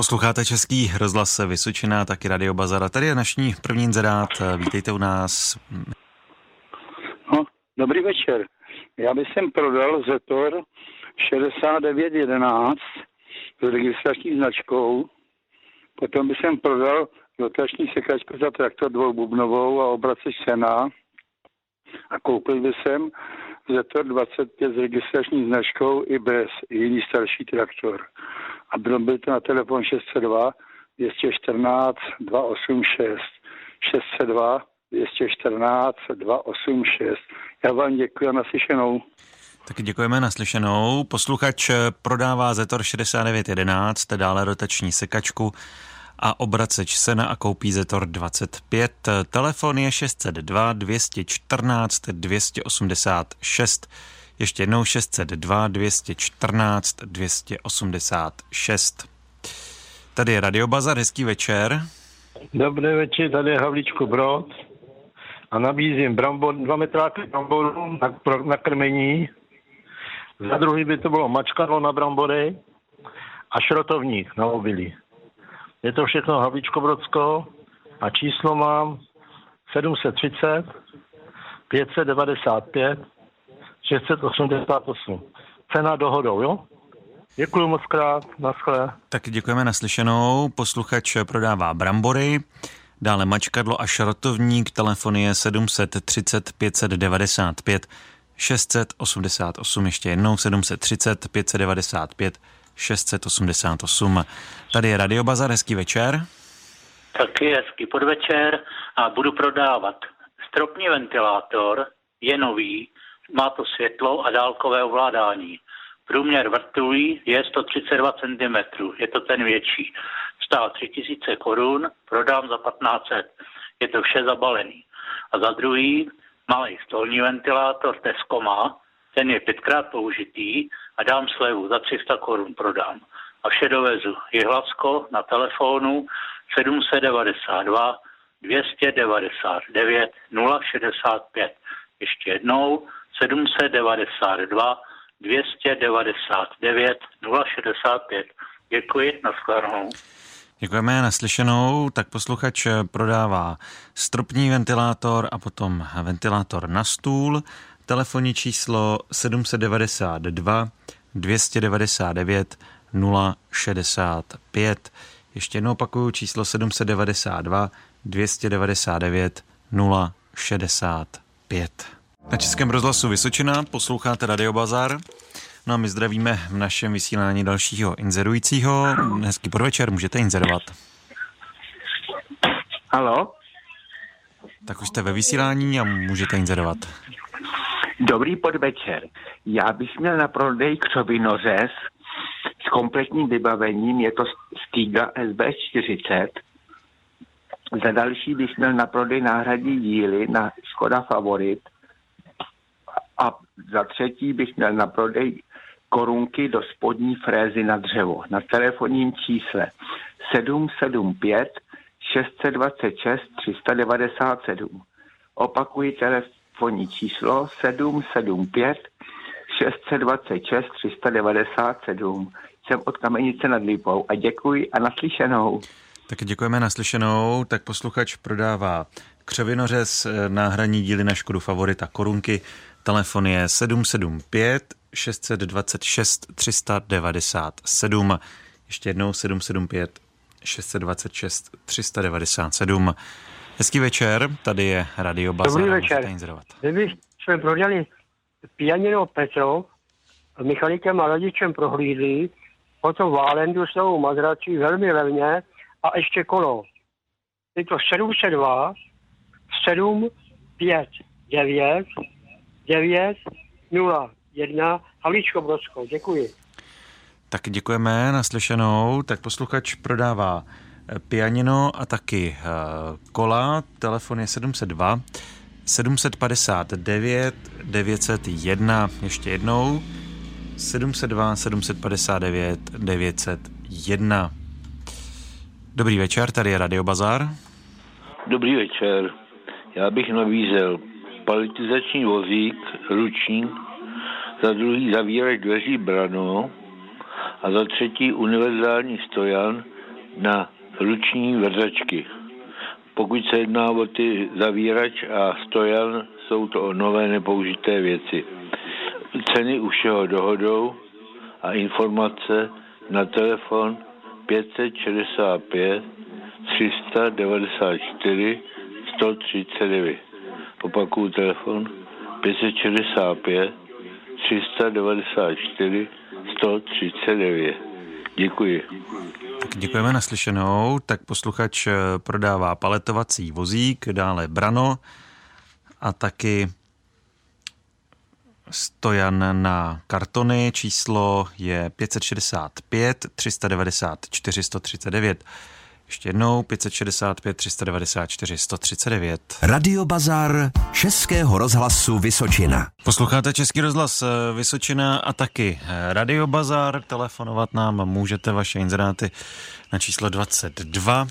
Posloucháte Český rozhlas Vysočina, taky Radio Bazara. Tady je naší první inzerát. Vítejte u nás. No, dobrý večer. Já bych sem prodal Zetor 6911 s registrační značkou. Potom bych sem prodal dotační sekačku za traktor dvoububnovou a obraceč sena. A koupil bych sem Zetor 25 s registrační značkou i bez, jiný starší traktor. A bylo by to na telefon 602 214 286 602 214 286. Já vám děkuji a naslyšenou. Taky děkujeme naslyšenou. Posluchač prodává Zetor 6911, dále rotační sekačku a obraceč Sena a koupí Zetor 25. Telefon je 602 214 286. Ještě jednou 602 214 286. Tady je Radio Bazar, hezký večer. Dobrý večer, tady je Havlíčko Brod a nabízím brambor, dva metráky bramborů na, na krmení. Za druhý by to bylo mačkadlo na brambory a šrotovník na obilí. Je to všechno Havlíčko Brodsko a číslo mám 730 595 688. Cena dohodou, jo? Děkuji moc krát, naschle. Tak děkujeme naslyšenou. Posluchač prodává brambory, dále mačkadlo a šrotovník. Telefon je 730 595 688. Ještě jednou 730 595 688. Tady je Radio Bazar, hezký večer. Taky hezký podvečer a budu prodávat stropní ventilátor, je nový, má to světlo a dálkové ovládání. Průměr vrtulí je 132 cm, je to ten větší. Stál 3000 korun, prodám za 1500. Je to vše zabalený. A za druhý, malý stolní ventilátor Tesco má, ten je pětkrát použitý a dám slevu, za 300 korun prodám. A vše dovezu. Je hlasko na telefonu 792 299 065. Ještě jednou 792 299 065. Děkuji, nashledanou. Děkujeme naslyšenou. Tak posluchač prodává stropní ventilátor a potom ventilátor na stůl. Telefonní číslo 792 299 065. Ještě jednou opakuju číslo 792 299 065. Na Českém rozhlasu Vysočina posloucháte Radio Bazar. No a my zdravíme v našem vysílání dalšího inzerujícího. Hezký podvečer, můžete inzerovat. Halo? Tak už jste ve vysílání a můžete inzerovat. Dobrý podvečer. Já bych měl na prodej křovinořez s kompletním vybavením, je to Stiga SB40. Za další bych měl na prodej náhradní díly na Škoda Favorit za třetí bych měl na prodej korunky do spodní frézy na dřevo na telefonním čísle 775 626 397. Opakuji telefonní číslo 775 626 397. Jsem od Kamenice nad Lípou a děkuji a naslyšenou. Tak děkujeme naslyšenou. Tak posluchač prodává křevinořez, eh, náhradní díly na Škodu Favorita korunky Telefon je 775 626 397. Ještě jednou 775 626 397. Hezký večer, tady je Radio Bazar. Dobrý večer. Kdyby jsme prodali pianino Petro, mechanikem a rodičem prohlídli, potom Válendu jsou mazračí velmi levně a ještě kolo. Je to 702 7 5 9 9 0 1 Havlíčko Brodsko. Děkuji. Tak děkujeme naslyšenou. Tak posluchač prodává eh, pianino a taky uh, kola. Telefon je 702 759 901. Ještě jednou. 702 759 901. Dobrý večer, tady je Radio Bazar. Dobrý večer. Já bych nabízel paletizační vozík, ruční, za druhý zavírač dveří brano a za třetí univerzální stojan na ruční vrzačky. Pokud se jedná o ty zavírač a stojan, jsou to nové nepoužité věci. Ceny už všeho dohodou a informace na telefon 565 394 139. Opakuju telefon 565 394 139. Děkuji. Děkujeme naslyšenou. Tak posluchač eh, prodává paletovací vozík, dále brano a taky stojan na kartony. Číslo je 565 394 139. Ještě jednou 565 394 139. Radio Bazar Českého rozhlasu Vysočina. Posloucháte Český rozhlas eh, Vysočina a taky eh, Radio Bazar. Telefonovat nám můžete vaše inzeráty na číslo 22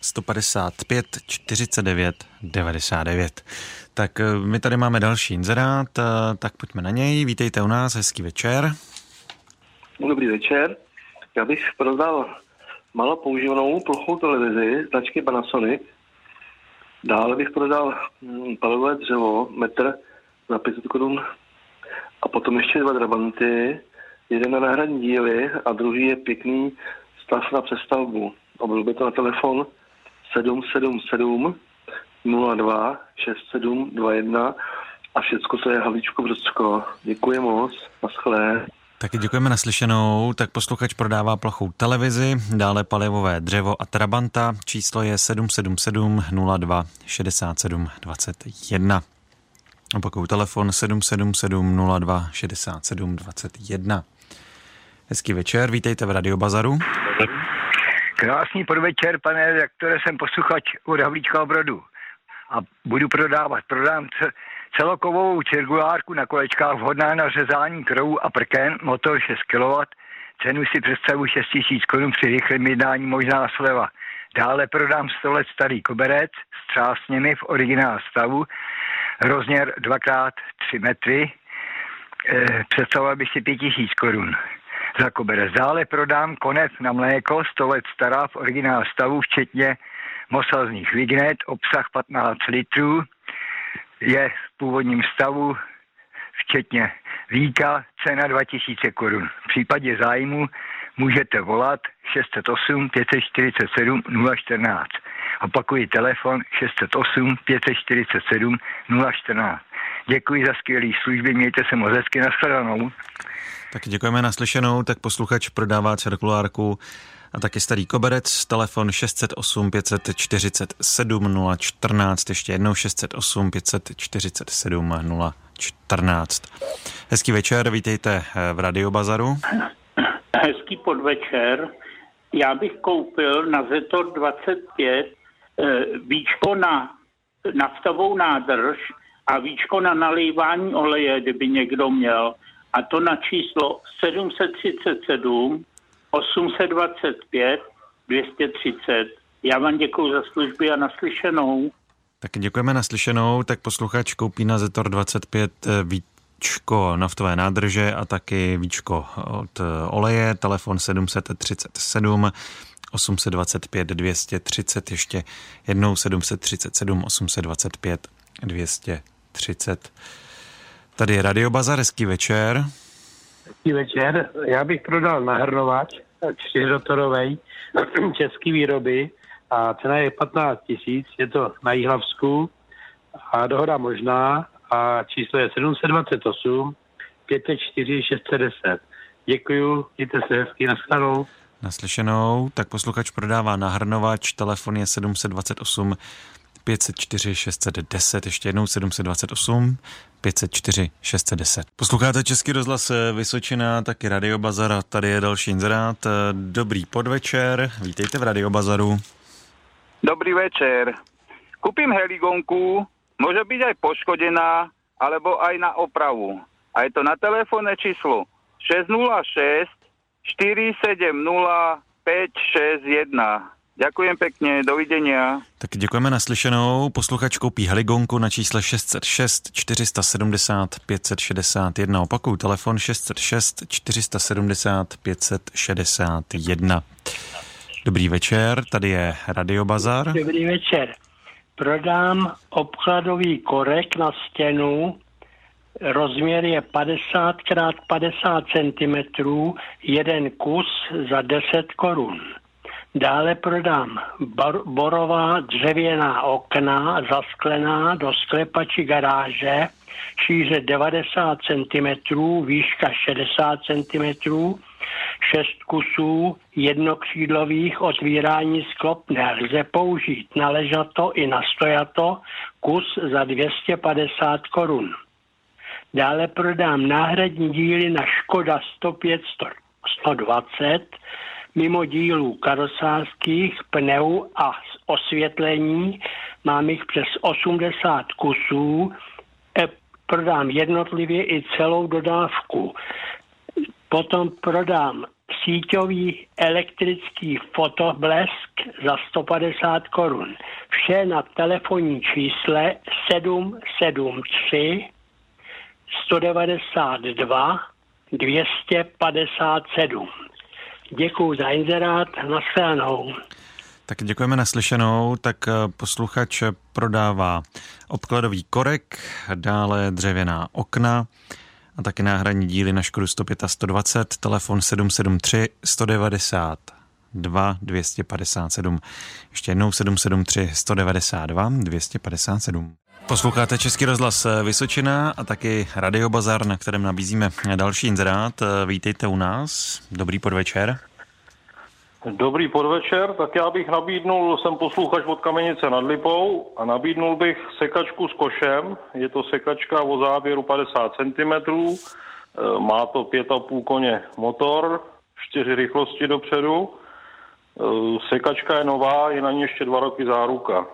155 49 99. Tak eh, my tady máme další inzerát, tak pojďme na něj. Vítejte u nás, hezký večer. Dobrý večer. Já bych prodal malo používanou plochou televizi značky Panasonic. Dále bych prodal hm, palové dřevo, metr za 500 korun a potom ještě dva drabanty, jeden na náhradní díly a druhý je pěkný stav na přestavbu. By to na telefon 777 02 6721 a všecko to je Havlíčko Brzko. Děkuji moc, naschle. Taky děkujeme naslyšenou. Tak posluchač prodává plochou televizi, dále palivové dřevo a trabanta. Číslo je 777 02 67 21. Opakuju telefon 777 02 67 21. Hezký večer, vítejte v Radio Bazaru. Krásný podvečer, pane redaktore, jsem posluchač od Havlíčka Brodu a budu prodávat. Prodám celokovou cirkulárku na kolečkách vhodná na řezání krovů a prken, motor 6 kW, cenu si představu 6 000 korun při rychlém jednání možná sleva. Dále prodám 100 let starý koberec s třásněmi v originál stavu, rozměr 2x3 metry, e, představoval bych si 5000 korun za koberec. Dále prodám konec na mléko 100 let stará v originál stavu, včetně mosazných vignet, obsah 15 litrů, je v původním stavu, včetně víka, cena 2000 korun. V případě zájmu můžete volat 608 547 014. Opakuji telefon 608 547 014. Děkuji za skvělé služby, mějte se moc hezky, nashledanou. Tak děkujeme naslyšenou, tak posluchač prodává cirkulárku a taky starý koberec, telefon 608 547 014, ještě jednou 608 547 014. Hezký večer, vítejte eh, v Radio Bazaru. Hezký podvečer. Já bych koupil na Zetor 25 eh, víčko na naftovou nádrž a víčko na nalívání oleje, kdyby někdo měl. A to na číslo 737 825 230. Já vám děkuji za služby a naslyšenou. Tak děkujeme naslyšenou. Tak posluchač koupí na Zetor 25 eh, víčko naftové nádrže a taky víčko od eh, oleje, telefon 737 825 230, ještě jednou 737 825 230. Tady je Radio Bazar, hezký večer. Hezký večer. Já bych prodal nahrnovač čtyřrotorovej český výroby a cena je 15 tisíc, je to na Jihlavsku a dohoda možná a číslo je 728 504 610. Děkuju, mějte se hezky, naschledanou. Naslyšenou, tak posluchač prodává nahrnovač, telefon je 728 504 610, ještě jednou 728 504 610. Posloucháte Český rozhlas eh, Vysočina, taky Radio Bazar a tady je další inzerát. Eh, dobrý podvečer, vítejte v Radio Bazaru. Dobrý večer. Kupím heligonku, může být aj poškodená, alebo aj na opravu. A je to na telefónne číslo 606 470 561. Ďakujem pekne, dovidenia. Tak děkujeme naslyšenou. Posluchač koupí heligonku na čísle 606 470 561. Opakuju, telefon 606 470 561. Dobrý večer, tady je Radio Bazar. Dobrý večer. Prodám obkladový korek na stěnu, rozměr je 50 x 50 cm, jeden kus za 10 korun. Dále prodám bor- borová dřevěná okna zasklená do sklepači garáže, šíře 90 cm, výška 60 cm, šest kusů jednokřídlových otvírání sklopné lze použít na ležato i na stojato kus za 250 korun. Dále prodám náhradní díly na Škoda 105 120 mimo dílů karosářských, pneu a osvětlení. Mám jich přes 80 kusů. E, prodám jednotlivě i celou dodávku. Potom prodám síťový elektrický fotoblesk za 150 korun. Vše na telefonní čísle 773 192 257. Děkuji za inzerát, nashledanou. Tak děkujeme naslyšenou. Tak eh, posluchač prodává obkladový korek, dále dřevěná okna a taky náhradní díly na Škodu 105 a 120, telefon 773 190 2 257. Ještě jednou 773 192 257. Posloucháte Český rozhlas Vysočina a taky Radio Bazar, na kterém nabízíme další inzerát. Vítejte u nás. Dobrý podvečer. Dobrý podvečer, tak já bych nabídnul, jsem posluchač od Kamenice nad Lipou a nabídnul bych sekačku s košem. Je to sekačka o závěru 50 cm, má to 5,5 koně motor, 4 rychlosti dopředu. E, sekačka je nová, je na ní ještě dva roky záruka.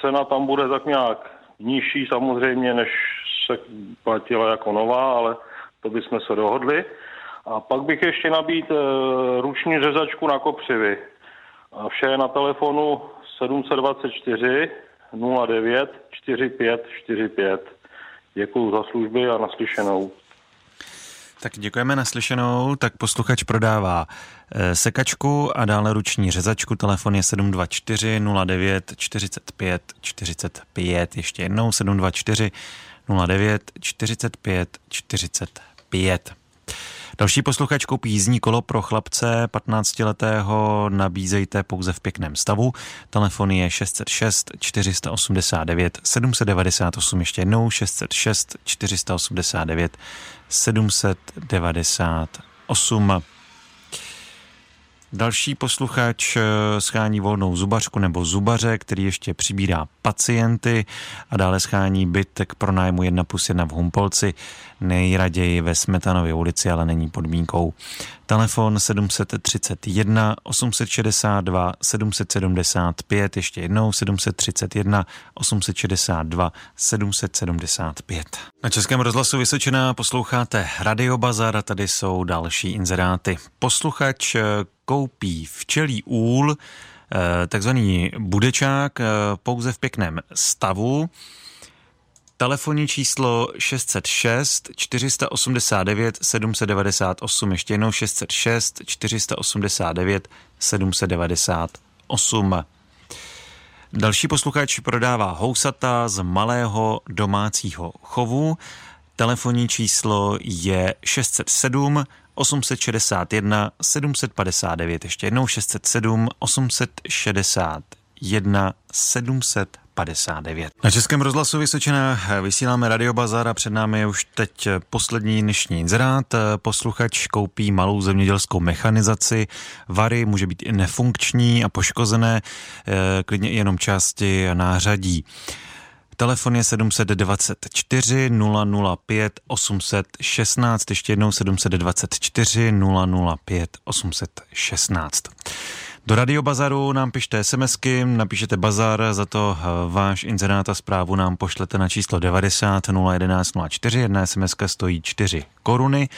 Cena tam bude tak nějak nižší samozřejmě, než se platila jako nová, ale to bychom se dohodli. A pak bych ještě nabít e, ruční řezačku na kopřivy. A vše je na telefonu 724 09 45 45. Děkuji za služby a naslyšenou. Tak děkujeme naslyšenou. Tak posluchač prodává eh, sekačku a dále ruční řezačku. Telefon je 724 09 45 45. Ještě jednou 724 09 45 45. Další posluchač koupí jízdní kolo pro chlapce 15-letého, nabízejte pouze v pěkném stavu. Telefon je 606 489 798, ještě jednou 606 489 798. Další posluchač eh, schání volnou zubařku nebo zubaře, který ještě přibírá pacienty a dále schání byt k pronájmu 1 plus 1 v Humpolci, nejraději ve Smetanově ulici, ale není podmínkou. Telefon 731 862 775, ještě jednou 731 862 775. Na Českém rozhlasu Vysočina posloucháte Radio Bazar a tady jsou další inzeráty. Posluchač eh, koupí včelí úl, eh, takzvaný budečák, eh, pouze v pěkném stavu. Telefonní číslo 606 489 798, ještě jednou 606 489 798. Další posluchač prodává housata z malého domácího chovu. Telefonní číslo je 607 861 759, ještě jednou 607 861 759. Na Českém rozhlasu Vysočina vysíláme Radio Bazar a před námi je už teď poslední dnešní inzerát. Posluchač koupí malou zemědělskou mechanizaci. Vary může být i nefunkční a poškozené, eh, klidně i jenom části nářadí. Telefon je 724 005 816, ještě jednou 724 005 816. Do Radio Bazaru nám pište SMSky, napíšete Bazar, za to eh, váš inzerát a zprávu nám pošlete na číslo 90 011 04, jedna SMS stojí 4 koruny,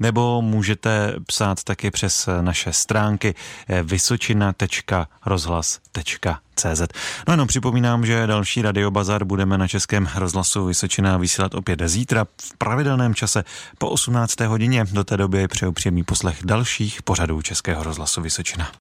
nebo můžete psát taky přes naše stránky eh, vysočina.rozhlas.cz. No jenom připomínám, že další Radio Bazar budeme na Českém rozhlasu Vysočina vysílat opět zítra v pravidelném čase po 18. hodině. Do té doby přeju příjemný poslech dalších pořadů Českého rozhlasu Vysočina.